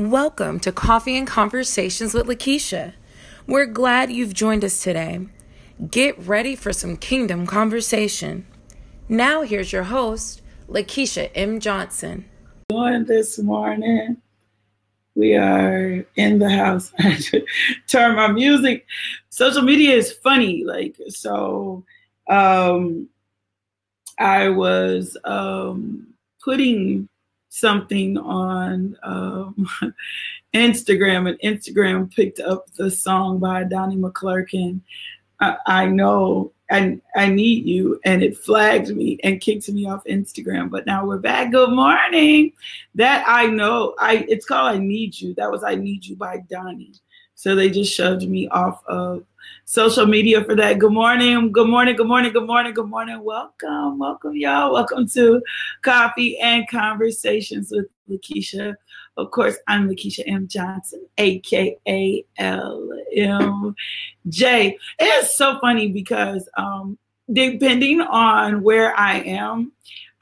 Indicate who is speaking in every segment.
Speaker 1: Welcome to Coffee and Conversations with Lakeisha. We're glad you've joined us today. Get ready for some kingdom conversation. Now, here's your host, Lakeisha M. Johnson.
Speaker 2: Morning, this morning, we are in the house. turn my music. Social media is funny, like so. Um, I was um, putting something on um, Instagram, and Instagram picked up the song by Donnie McClurkin. I, I know and I, I need you, and it flagged me and kicked me off Instagram. But now we're back. Good morning. That I know. I it's called I need you. That was I need you by Donnie. So they just shoved me off of social media for that. Good morning, good morning, good morning, good morning, good morning. Welcome, welcome, y'all. Welcome to Coffee and Conversations with Lakeisha. Of course, I'm Lakeisha M. Johnson, aka LMJ. It's so funny because um, depending on where I am,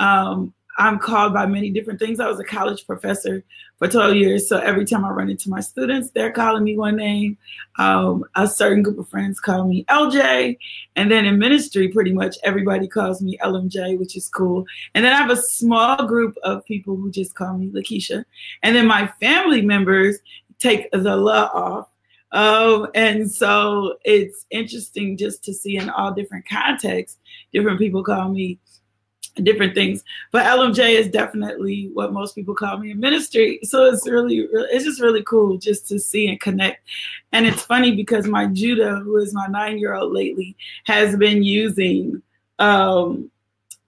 Speaker 2: um, I'm called by many different things. I was a college professor for 12 years. So every time I run into my students, they're calling me one name. Um, a certain group of friends call me LJ. And then in ministry, pretty much everybody calls me LMJ, which is cool. And then I have a small group of people who just call me Lakeisha. And then my family members take the la off. Oh, and so it's interesting just to see in all different contexts, different people call me different things. But LMJ is definitely what most people call me in ministry. So it's really, it's just really cool just to see and connect. And it's funny because my Judah, who is my nine year old lately, has been using um,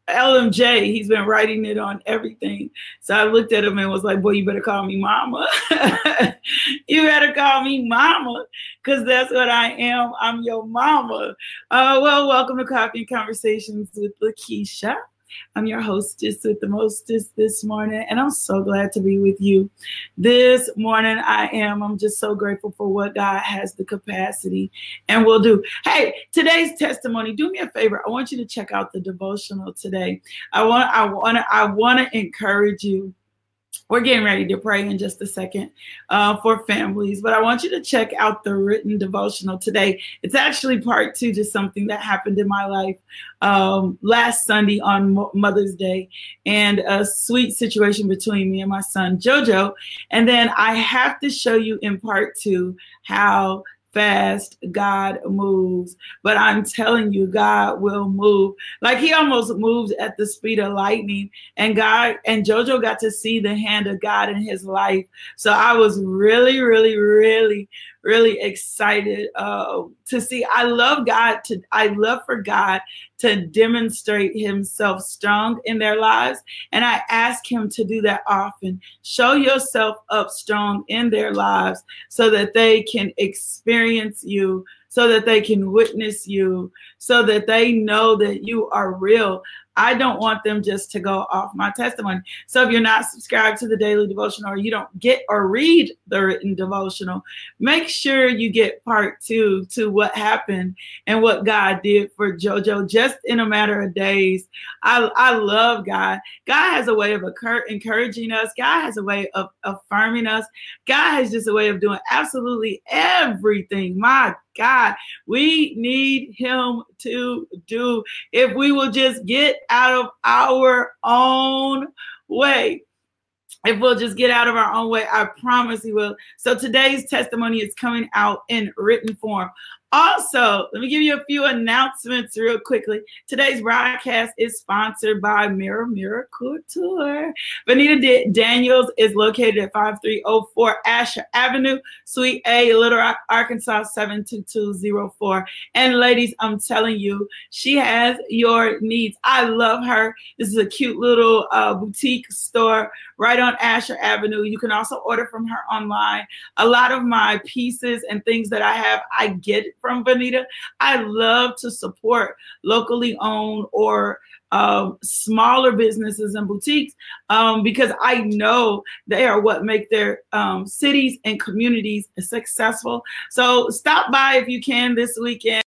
Speaker 2: LMJ. He's been writing it on everything. So I looked at him and was like, boy, you better call me mama. you better call me mama because that's what I am. I'm your mama. Uh, well, welcome to Coffee Conversations with Lakeisha. I'm your hostess with the mostest this morning, and I'm so glad to be with you. This morning, I am. I'm just so grateful for what God has the capacity and will do. Hey, today's testimony. Do me a favor. I want you to check out the devotional today. I want. I want. I want to encourage you we're getting ready to pray in just a second uh, for families, but I want you to check out the written devotional today. It's actually part two to something that happened in my life um, last Sunday on Mother's Day and a sweet situation between me and my son, JoJo. And then I have to show you in part two how fast, God moves. But I'm telling you, God will move. Like he almost moved at the speed of lightning. And God and Jojo got to see the hand of God in his life. So I was really, really, really, really excited uh, to see. I love God to I love for God to demonstrate Himself strong in their lives, and I ask Him to do that often. Show yourself up strong in their lives so that they can experience you so that they can witness you, so that they know that you are real. I don't want them just to go off my testimony. So if you're not subscribed to the daily devotional or you don't get or read the written devotional, make sure you get part two to what happened and what God did for JoJo just in a matter of days. I, I love God. God has a way of encouraging us, God has a way of affirming us. God has just a way of doing absolutely everything. My God. We need Him to do if we will just get out of our own way. If we'll just get out of our own way, I promise He will. So today's testimony is coming out in written form. Also, let me give you a few announcements real quickly. Today's broadcast is sponsored by Mirror Mirror Couture. Benita Daniels is located at 5304 Asher Avenue, Suite A, Little Rock, Arkansas 72204. And ladies, I'm telling you, she has your needs. I love her. This is a cute little uh, boutique store right on Asher Avenue. You can also order from her online. A lot of my pieces and things that I have, I get from Vanita. I love to support locally owned or um, smaller businesses and boutiques um, because I know they are what make their um, cities and communities successful. So stop by if you can this weekend.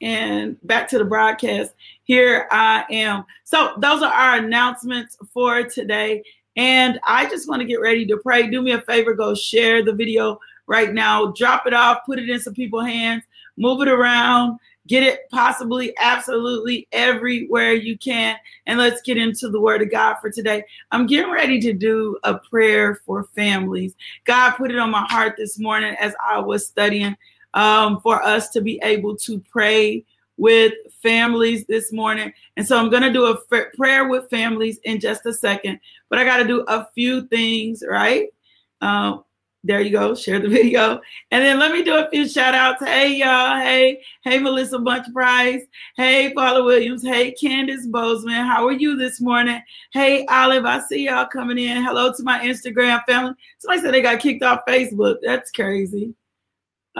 Speaker 2: and back to the broadcast. Here I am. So, those are our announcements for today. And I just want to get ready to pray. Do me a favor, go share the video right now. Drop it off, put it in some people's hands, move it around, get it possibly, absolutely everywhere you can. And let's get into the word of God for today. I'm getting ready to do a prayer for families. God put it on my heart this morning as I was studying um, for us to be able to pray with families this morning. And so I'm going to do a prayer with families in just a second, but I got to do a few things, right? Um, there you go. Share the video. And then let me do a few shout outs. Hey, y'all. Hey, hey, Melissa Bunch Price. Hey, Paula Williams. Hey, Candace Bozeman. How are you this morning? Hey, Olive. I see y'all coming in. Hello to my Instagram family. Somebody said they got kicked off Facebook. That's crazy.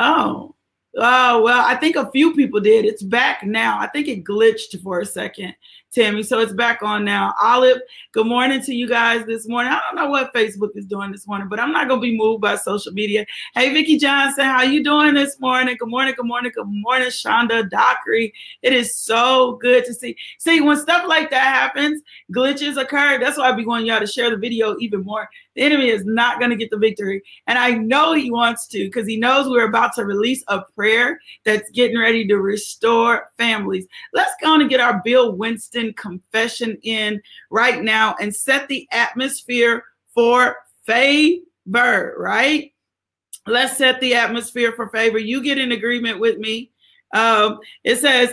Speaker 2: Oh, oh, well, I think a few people did. It's back now. I think it glitched for a second, Tammy. So it's back on now. Olive, good morning to you guys this morning. I don't know what Facebook is doing this morning, but I'm not going to be moved by social media. Hey, Vicki Johnson, how you doing this morning? Good morning, good morning, good morning, Shonda Dockery. It is so good to see. See, when stuff like that happens, glitches occur. That's why I be wanting y'all to share the video even more the enemy is not going to get the victory. And I know he wants to because he knows we're about to release a prayer that's getting ready to restore families. Let's go and get our Bill Winston confession in right now and set the atmosphere for favor, right? Let's set the atmosphere for favor. You get in agreement with me. Um, it says,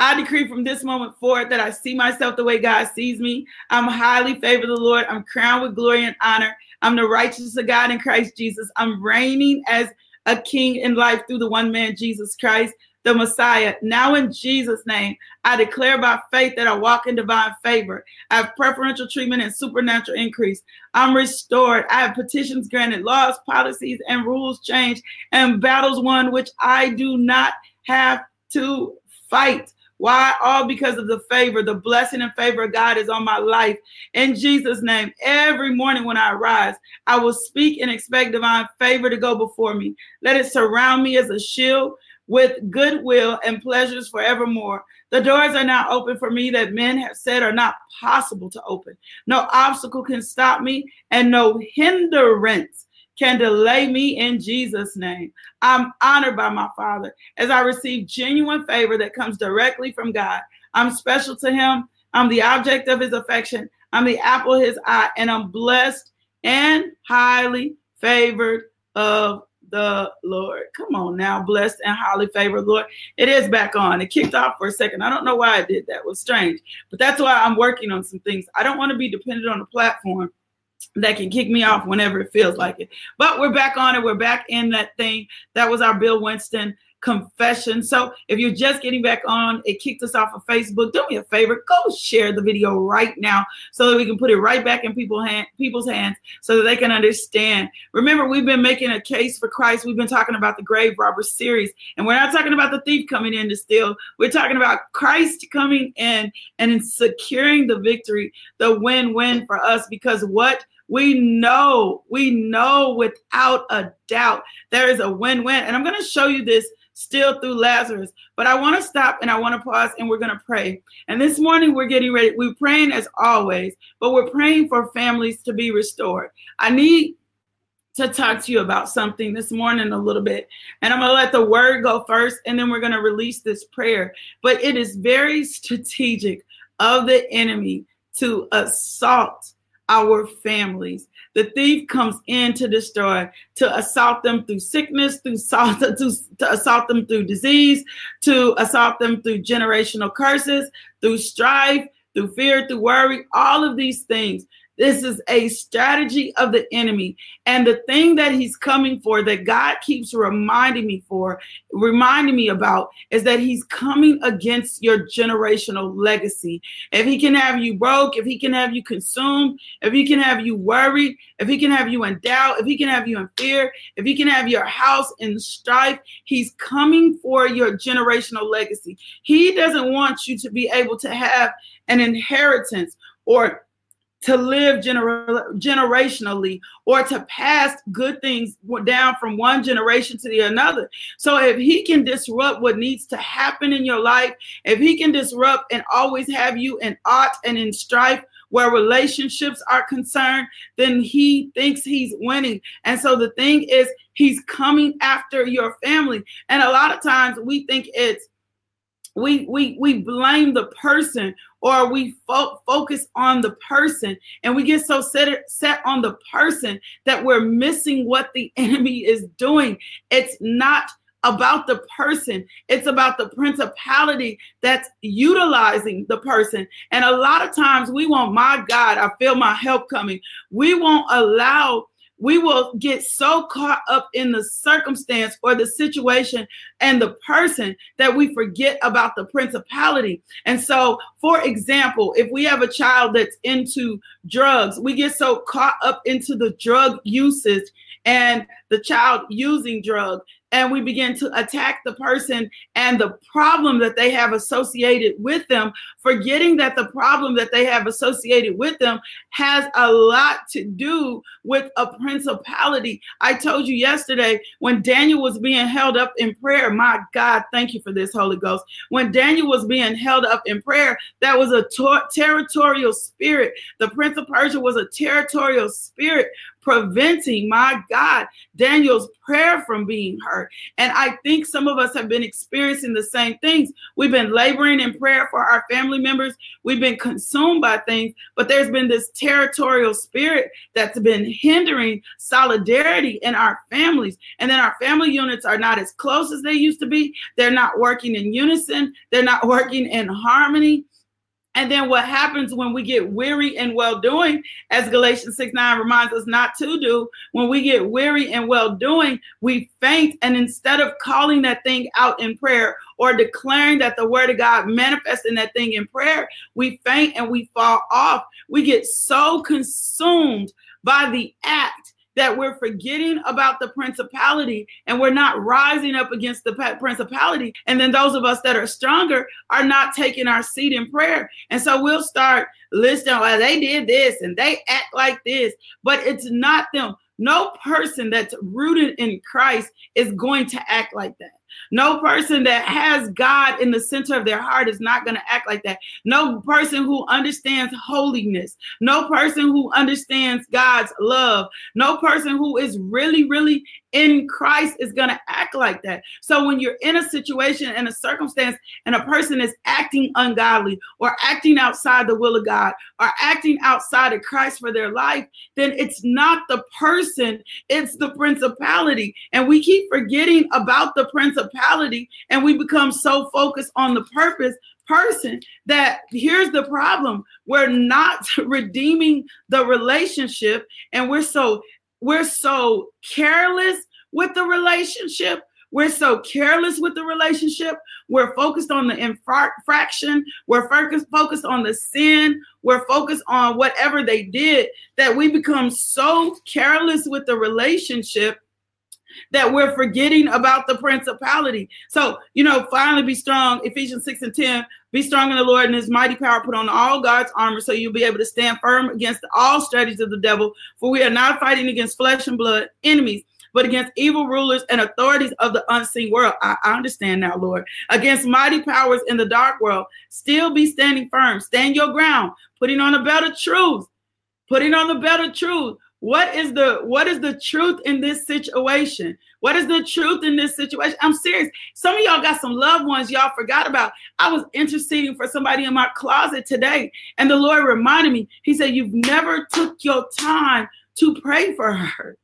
Speaker 2: I decree from this moment forward that I see myself the way God sees me. I'm highly favored of the Lord. I'm crowned with glory and honor. I'm the righteousness of God in Christ Jesus. I'm reigning as a king in life through the one man, Jesus Christ, the Messiah. Now, in Jesus' name, I declare by faith that I walk in divine favor. I have preferential treatment and supernatural increase. I'm restored. I have petitions granted, laws, policies, and rules changed, and battles won, which I do not have to fight. Why? All because of the favor, the blessing and favor of God is on my life. In Jesus' name, every morning when I rise, I will speak and expect divine favor to go before me. Let it surround me as a shield with goodwill and pleasures forevermore. The doors are now open for me that men have said are not possible to open. No obstacle can stop me, and no hindrance can delay me in Jesus' name. I'm honored by my Father as I receive genuine favor that comes directly from God. I'm special to Him. I'm the object of His affection. I'm the apple of His eye, and I'm blessed and highly favored of the Lord. Come on now, blessed and highly favored Lord. It is back on. It kicked off for a second. I don't know why I did that. It was strange. But that's why I'm working on some things. I don't want to be dependent on the platform that can kick me off whenever it feels like it. But we're back on it. We're back in that thing. That was our Bill Winston confession. So if you're just getting back on, it kicked us off of Facebook. Do me a favor, go share the video right now so that we can put it right back in people hand, people's hands so that they can understand. Remember, we've been making a case for Christ. We've been talking about the grave robber series, and we're not talking about the thief coming in to steal. We're talking about Christ coming in and securing the victory, the win-win for us because what we know, we know without a doubt there is a win win. And I'm going to show you this still through Lazarus. But I want to stop and I want to pause and we're going to pray. And this morning we're getting ready. We're praying as always, but we're praying for families to be restored. I need to talk to you about something this morning a little bit. And I'm going to let the word go first and then we're going to release this prayer. But it is very strategic of the enemy to assault our families the thief comes in to destroy, to assault them through sickness, through assault, to, to assault them through disease, to assault them through generational curses, through strife, through fear, through worry, all of these things. This is a strategy of the enemy. And the thing that he's coming for, that God keeps reminding me for, reminding me about, is that he's coming against your generational legacy. If he can have you broke, if he can have you consumed, if he can have you worried, if he can have you in doubt, if he can have you in fear, if he can have your house in strife, he's coming for your generational legacy. He doesn't want you to be able to have an inheritance or to live gener- generationally or to pass good things down from one generation to the another. So if he can disrupt what needs to happen in your life, if he can disrupt and always have you in aught and in strife where relationships are concerned, then he thinks he's winning. And so the thing is, he's coming after your family. And a lot of times we think it's we we we blame the person or we fo- focus on the person and we get so set, set on the person that we're missing what the enemy is doing. It's not about the person. It's about the principality that's utilizing the person. And a lot of times we want, my God, I feel my help coming. We won't allow we will get so caught up in the circumstance or the situation and the person that we forget about the principality. And so, for example, if we have a child that's into drugs, we get so caught up into the drug usage and the child using drug and we begin to attack the person and the problem that they have associated with them, forgetting that the problem that they have associated with them has a lot to do with a principality. I told you yesterday when Daniel was being held up in prayer, my God, thank you for this, Holy Ghost. When Daniel was being held up in prayer, that was a ter- territorial spirit. The Prince of Persia was a territorial spirit preventing, my God, Daniel's prayer from being heard. And I think some of us have been experiencing the same things. We've been laboring in prayer for our family members, we've been consumed by things, but there's been this territorial spirit that's been hindering solidarity in our families. And then our family units are not as close as they used to be, they're not working in unison, they're not working in harmony. And then what happens when we get weary and well doing, as Galatians 6 9 reminds us not to do, when we get weary and well doing, we faint. And instead of calling that thing out in prayer or declaring that the word of God manifests in that thing in prayer, we faint and we fall off. We get so consumed by the act that we're forgetting about the principality and we're not rising up against the principality. And then those of us that are stronger are not taking our seat in prayer. And so we'll start listening. well, they did this and they act like this, but it's not them. No person that's rooted in Christ is going to act like that. No person that has God in the center of their heart is not going to act like that. No person who understands holiness, no person who understands God's love, no person who is really, really in Christ is going to act like that. So when you're in a situation and a circumstance and a person is acting ungodly or acting outside the will of God or acting outside of Christ for their life, then it's not the person, it's the principality. And we keep forgetting about the principality and we become so focused on the purpose person that here's the problem we're not redeeming the relationship and we're so we're so careless with the relationship. We're so careless with the relationship. We're focused on the infraction. We're focused, focused on the sin. We're focused on whatever they did that we become so careless with the relationship that we're forgetting about the principality. So, you know, finally be strong. Ephesians 6 and 10 be strong in the Lord and his mighty power. Put on all God's armor so you'll be able to stand firm against all strategies of the devil. For we are not fighting against flesh and blood enemies but against evil rulers and authorities of the unseen world. I, understand now, Lord. Against mighty powers in the dark world, still be standing firm. Stand your ground, putting on a better truth, putting on the better truth. What is the what is the truth in this situation? What is the truth in this situation? I'm serious. Some of y'all got some loved ones y'all forgot about. I was interceding for somebody in my closet today, and the Lord reminded me. He said, "You've never took your time to pray for her."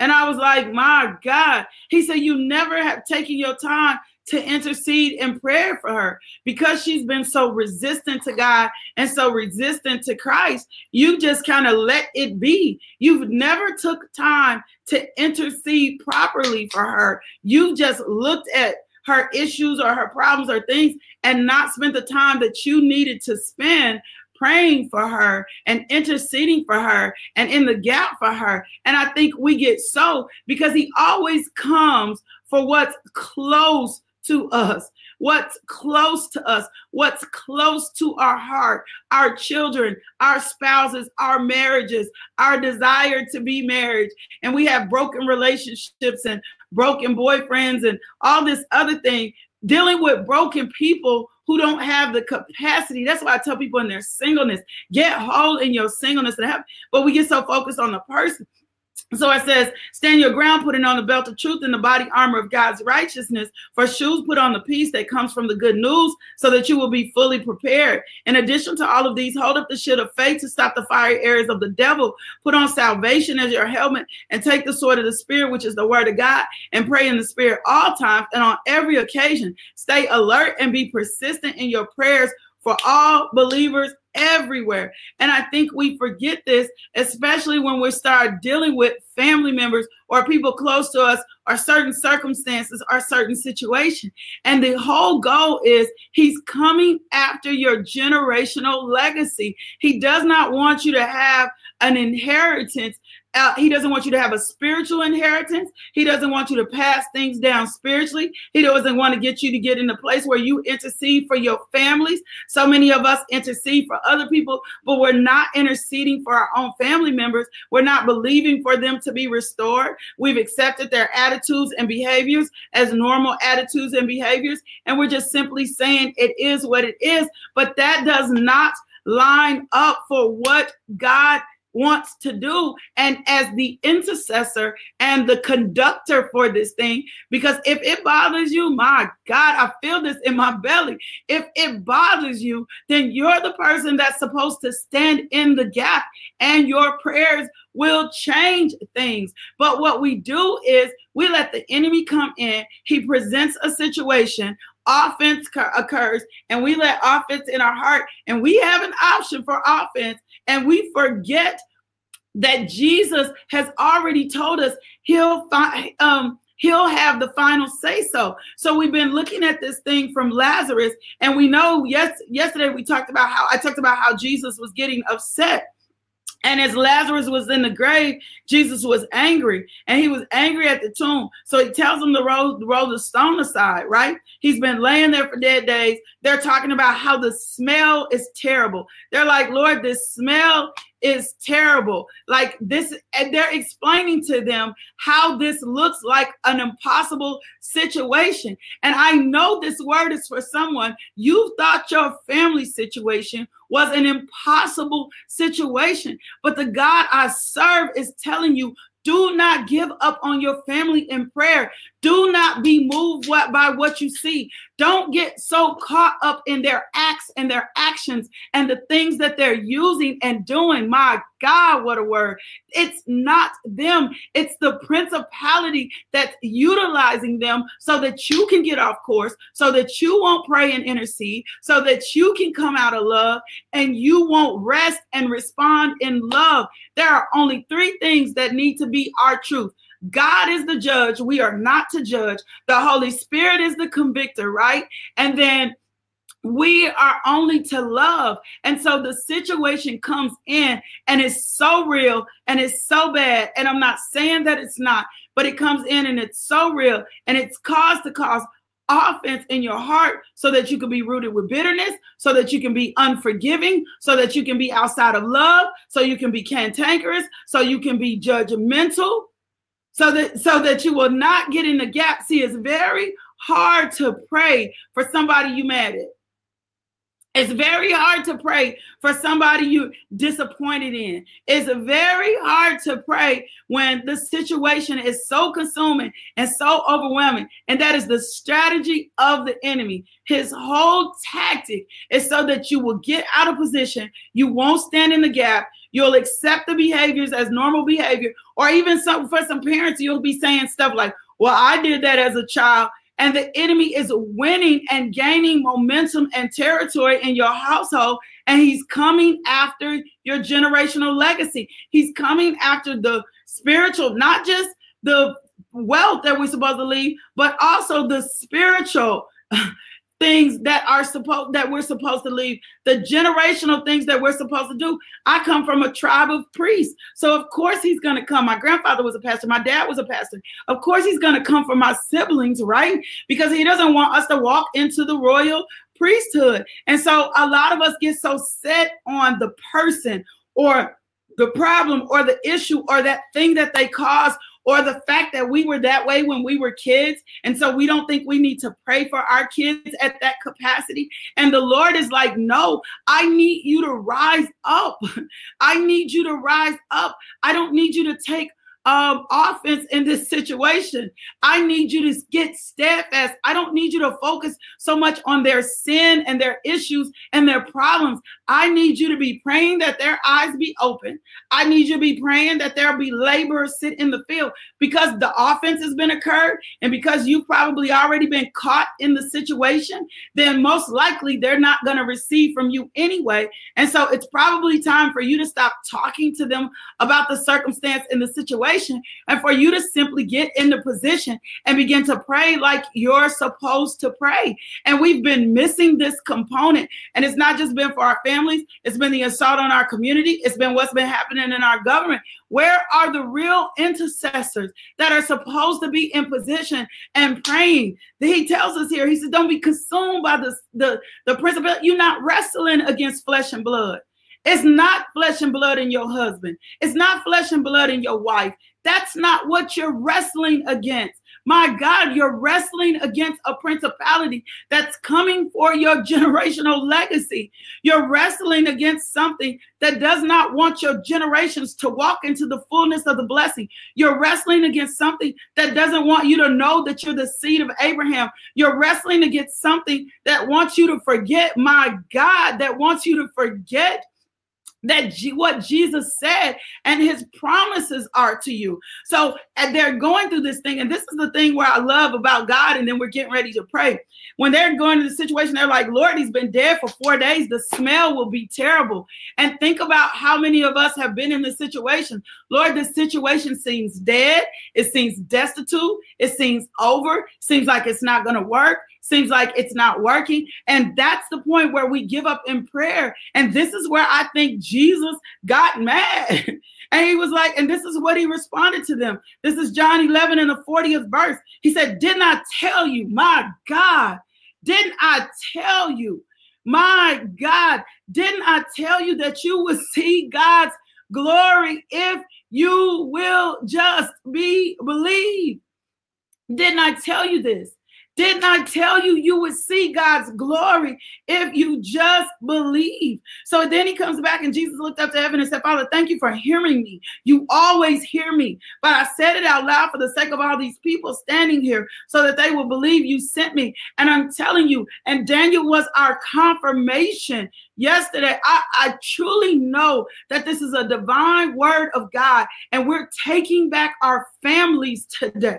Speaker 2: And I was like, "My God." He said, "You never have taken your time to intercede in prayer for her because she's been so resistant to God and so resistant to Christ. You just kind of let it be. You've never took time to intercede properly for her. You just looked at her issues or her problems or things and not spent the time that you needed to spend praying for her and interceding for her and in the gap for her. And I think we get so because he always comes for what's close to us, what's close to us, what's close to our heart, our children, our spouses, our marriages, our desire to be married. And we have broken relationships and broken boyfriends and all this other thing, dealing with broken people who don't have the capacity. That's why I tell people in their singleness, get whole in your singleness and have, but we get so focused on the person. So it says, stand your ground, putting on the belt of truth and the body armor of God's righteousness. For shoes, put on the peace that comes from the good news so that you will be fully prepared. In addition to all of these, hold up the shield of faith to stop the fiery arrows of the devil. Put on salvation as your helmet and take the sword of the spirit, which is the word of God, and pray in the spirit all times and on every occasion. Stay alert and be persistent in your prayers for all believers everywhere. And I think we forget this, especially when we start dealing with family members or people close to us or certain circumstances or certain situations. And the whole goal is he's coming after your generational legacy. He does not want you to have an inheritance uh, he doesn't want you to have a spiritual inheritance. He doesn't want you to pass things down spiritually. He doesn't want to get you to get in a place where you intercede for your families. So many of us intercede for other people, but we're not interceding for our own family members. We're not believing for them to be restored. We've accepted their attitudes and behaviors as normal attitudes and behaviors, and we're just simply saying it is what it is. But that does not line up for what God wants to do and as the intercessor and the conductor for this thing because if it bothers you my god i feel this in my belly if it bothers you then you're the person that's supposed to stand in the gap and your prayers will change things but what we do is we let the enemy come in he presents a situation offense occurs and we let offense in our heart and we have an option for offense and we forget that Jesus has already told us he'll um he'll have the final say so so we've been looking at this thing from lazarus and we know yes yesterday we talked about how i talked about how jesus was getting upset and as Lazarus was in the grave, Jesus was angry and he was angry at the tomb. So he tells them to roll, roll the stone aside, right? He's been laying there for dead days. They're talking about how the smell is terrible. They're like, Lord, this smell is terrible. Like this, and they're explaining to them how this looks like an impossible situation. And I know this word is for someone. You thought your family situation was an impossible situation, but the God I serve is telling you do not give up on your family in prayer. Do not be moved by what you see. Don't get so caught up in their acts and their actions and the things that they're using and doing. My God, what a word. It's not them, it's the principality that's utilizing them so that you can get off course, so that you won't pray and intercede, so that you can come out of love and you won't rest and respond in love. There are only three things that need to be our truth God is the judge. We are not to judge. The Holy Spirit is the convictor, right? And then we are only to love. And so the situation comes in and it's so real and it's so bad. And I'm not saying that it's not, but it comes in and it's so real and it's cause to cause offense in your heart so that you can be rooted with bitterness, so that you can be unforgiving, so that you can be outside of love, so you can be cantankerous, so you can be judgmental so that so that you will not get in the gap. See, it's very hard to pray for somebody you mad at. It's very hard to pray for somebody you disappointed in. It's very hard to pray when the situation is so consuming and so overwhelming. And that is the strategy of the enemy. His whole tactic is so that you will get out of position, you won't stand in the gap, You'll accept the behaviors as normal behavior, or even some for some parents, you'll be saying stuff like, Well, I did that as a child. And the enemy is winning and gaining momentum and territory in your household. And he's coming after your generational legacy. He's coming after the spiritual, not just the wealth that we're supposed to leave, but also the spiritual things that are supposed that we're supposed to leave the generational things that we're supposed to do i come from a tribe of priests so of course he's going to come my grandfather was a pastor my dad was a pastor of course he's going to come for my siblings right because he doesn't want us to walk into the royal priesthood and so a lot of us get so set on the person or the problem or the issue or that thing that they caused or the fact that we were that way when we were kids. And so we don't think we need to pray for our kids at that capacity. And the Lord is like, no, I need you to rise up. I need you to rise up. I don't need you to take um, offense in this situation. I need you to get steadfast. I don't need you to focus so much on their sin and their issues and their problems. I need you to be praying that their eyes be open. I need you to be praying that there be laborers sit in the field because the offense has been occurred and because you've probably already been caught in the situation, then most likely they're not going to receive from you anyway. And so it's probably time for you to stop talking to them about the circumstance and the situation situation and for you to simply get in the position and begin to pray like you're supposed to pray. And we've been missing this component. And it's not just been for our families, it's been the assault on our community, it's been what's been happening in our government. Where are the real intercessors that are supposed to be in position and praying? He tells us here, he says, Don't be consumed by the, the, the principle. You're not wrestling against flesh and blood. It's not flesh and blood in your husband. It's not flesh and blood in your wife. That's not what you're wrestling against. My God, you're wrestling against a principality that's coming for your generational legacy. You're wrestling against something that does not want your generations to walk into the fullness of the blessing. You're wrestling against something that doesn't want you to know that you're the seed of Abraham. You're wrestling against something that wants you to forget, my God, that wants you to forget that G- what Jesus said and his promises are to you. So, and they're going through this thing. And this is the thing where I love about God. And then we're getting ready to pray. When they're going to the situation, they're like, Lord, he's been dead for four days. The smell will be terrible. And think about how many of us have been in this situation. Lord, this situation seems dead. It seems destitute. It seems over. Seems like it's not going to work seems like it's not working. And that's the point where we give up in prayer. And this is where I think Jesus got mad. and he was like, and this is what he responded to them. This is John 11 and the 40th verse. He said, Didn't I tell you, my God? Didn't I tell you, my God? Didn't I tell you that you would see God's glory if you will just be believe? Didn't I tell you this? Didn't I tell you you would see God's glory if you just believe? So then he comes back and Jesus looked up to heaven and said, Father, thank you for hearing me. You always hear me. But I said it out loud for the sake of all these people standing here so that they will believe you sent me. And I'm telling you, and Daniel was our confirmation yesterday. I, I truly know that this is a divine word of God, and we're taking back our families today.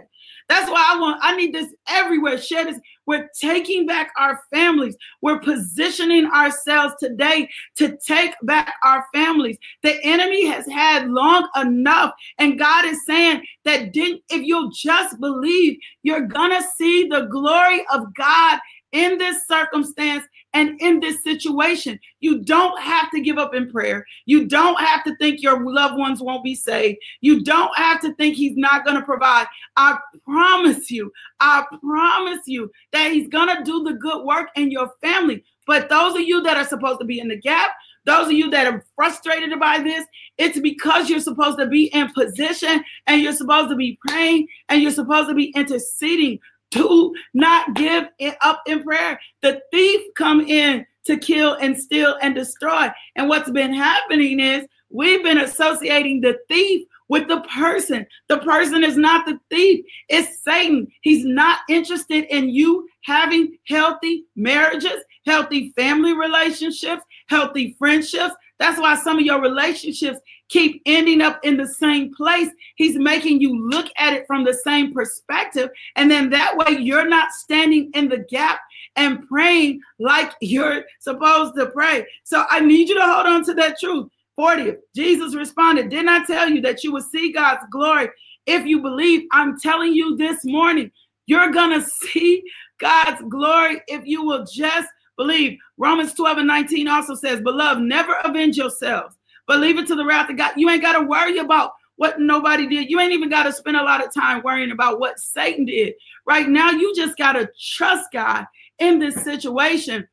Speaker 2: That's why I want, I need this everywhere. Share this. We're taking back our families. We're positioning ourselves today to take back our families. The enemy has had long enough. And God is saying that if you'll just believe, you're going to see the glory of God in this circumstance and in this situation, you don't have to give up in prayer. You don't have to think your loved ones won't be saved. You don't have to think he's not going to provide. I promise you, I promise you that he's going to do the good work in your family. But those of you that are supposed to be in the gap, those of you that are frustrated by this, it's because you're supposed to be in position and you're supposed to be praying and you're supposed to be interceding do not give it up in prayer. The thief come in to kill and steal and destroy. And what's been happening is we've been associating the thief with the person. The person is not the thief, it's Satan. He's not interested in you having healthy marriages, healthy family relationships, healthy friendships. That's why some of your relationships keep ending up in the same place. He's making you look at it from the same perspective. And then that way you're not standing in the gap and praying like you're supposed to pray. So I need you to hold on to that truth. 40th, Jesus responded, Didn't I tell you that you would see God's glory if you believe? I'm telling you this morning, you're going to see God's glory if you will just believe. Romans 12 and 19 also says, Beloved, never avenge yourselves but leave it to the wrath of God. You ain't got to worry about what nobody did. You ain't even got to spend a lot of time worrying about what Satan did. Right now, you just got to trust God in this situation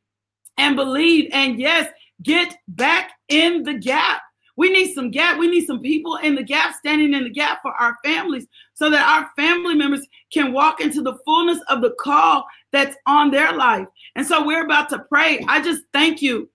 Speaker 2: and believe. And yes, get back in the gap. We need some gap. We need some people in the gap, standing in the gap for our families so that our family members can walk into the fullness of the call that's on their life. And so we're about to pray. I just thank you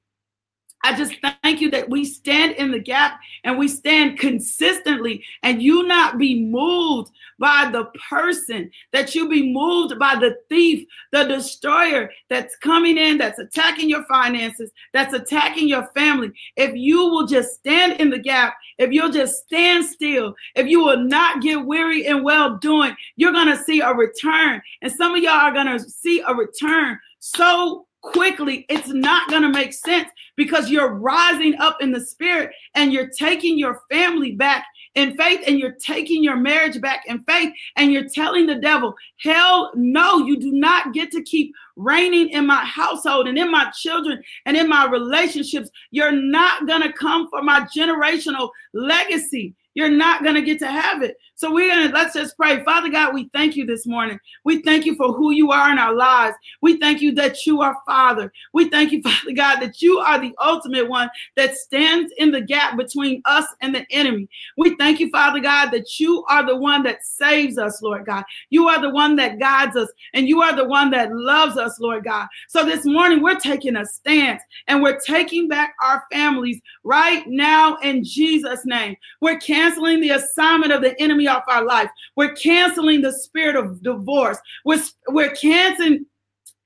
Speaker 2: I just thank you that we stand in the gap and we stand consistently and you not be moved by the person, that you be moved by the thief, the destroyer that's coming in, that's attacking your finances, that's attacking your family. If you will just stand in the gap, if you'll just stand still, if you will not get weary and well doing, you're going to see a return. And some of y'all are going to see a return so quickly. It's not going to make sense because you're rising up in the spirit and you're taking your family back in faith and you're taking your marriage back in faith and you're telling the devil, hell no, you do not get to keep reigning in my household and in my children and in my relationships. You're not going to come for my generational legacy. You're not going to get to have it so we're gonna let's just pray. Father God, we thank you this morning. We thank you for who you are in our lives. We thank you that you are Father. We thank you, Father God, that you are the ultimate one that stands in the gap between us and the enemy. We thank you, Father God, that you are the one that saves us, Lord God. You are the one that guides us, and you are the one that loves us, Lord God. So this morning we're taking a stance and we're taking back our families right now in Jesus' name. We're canceling the assignment of the enemy off our life. We're canceling the spirit of divorce. We're, we're canceling,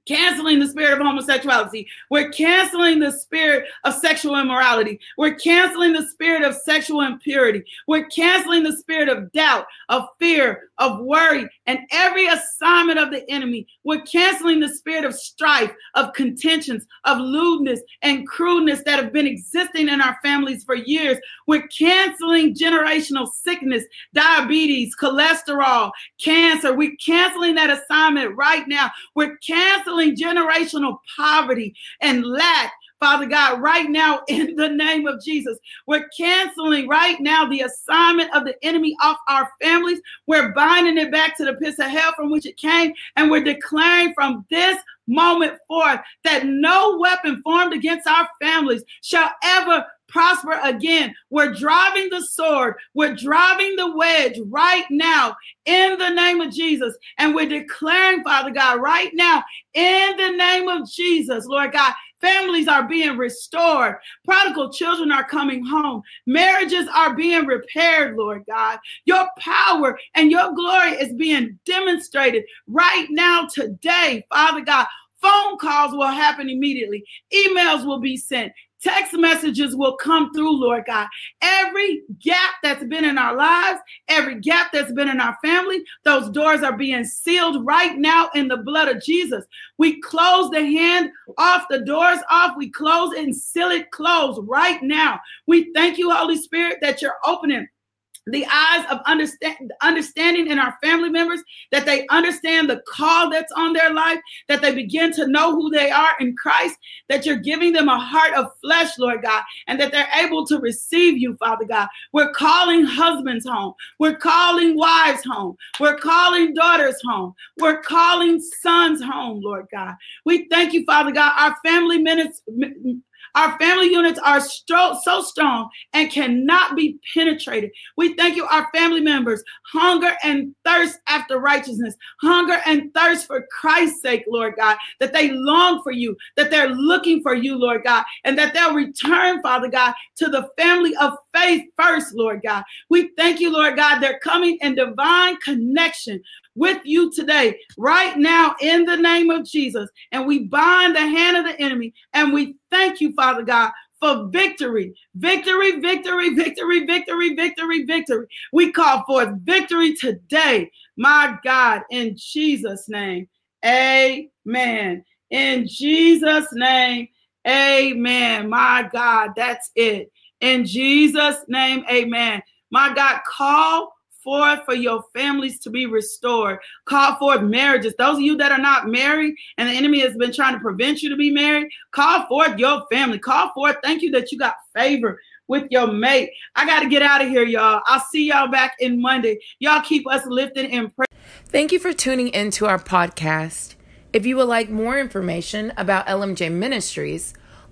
Speaker 2: canceling the spirit of homosexuality. We're canceling the spirit of sexual immorality. We're canceling the spirit of sexual impurity. We're canceling the spirit of doubt, of fear of worry, and every assignment of the enemy. We're canceling the spirit of strife, of contentions, of lewdness, and crudeness that have been existing in our families for years. We're canceling generational sickness, diabetes, cholesterol, cancer. We're canceling that assignment right now. We're canceling generational poverty and lack Father God, right now in the name of Jesus. We're canceling right now the assignment of the enemy off our families. We're binding it back to the pits of hell from which it came, and we're declaring from this moment forth that no weapon formed against our families shall ever prosper again. We're driving the sword, we're driving the wedge right now in the name of Jesus. And we're declaring, Father God, right now in the name of Jesus, Lord God, Families are being restored. Prodigal children are coming home. Marriages are being repaired, Lord God. Your power and your glory is being demonstrated right now, today, Father God. Phone calls will happen immediately. Emails will be sent. Text messages will come through, Lord God. Every gap that's been in our lives, every gap that's been in our family, those doors are being sealed right now in the blood of Jesus. We close the hand off, the doors off. We close and seal it closed right now. We thank you, Holy Spirit, that you're opening the eyes of understand, understanding in our family members, that they understand the call that's on their life, that they begin to know who they are in Christ, that you're giving them a heart of flesh, Lord God, and that they're able to receive you, Father God. We're calling husbands home. We're calling wives home. We're calling daughters home. We're calling sons home, Lord God. We thank you, Father God. Our family ministers. Our family units are stro- so strong and cannot be penetrated. We thank you, our family members, hunger and thirst after righteousness, hunger and thirst for Christ's sake, Lord God, that they long for you, that they're looking for you, Lord God, and that they'll return, Father God, to the family of faith first, Lord God. We thank you, Lord God. They're coming in divine connection with you today, right now, in the name of Jesus. And we bind the hand of the enemy and we thank you, Father God, for victory. Victory, victory, victory, victory, victory, victory. We call forth victory today, my God, in Jesus' name. Amen. In Jesus' name, amen. My God, that's it. In Jesus' name, amen. My God, call forth for your families to be restored. Call forth marriages. Those of you that are not married and the enemy has been trying to prevent you to be married, call forth your family. Call forth. Thank you that you got favor with your mate. I got to get out of here, y'all. I'll see y'all back in Monday. Y'all keep us lifting in prayer.
Speaker 1: Thank you for tuning into our podcast. If you would like more information about LMJ Ministries,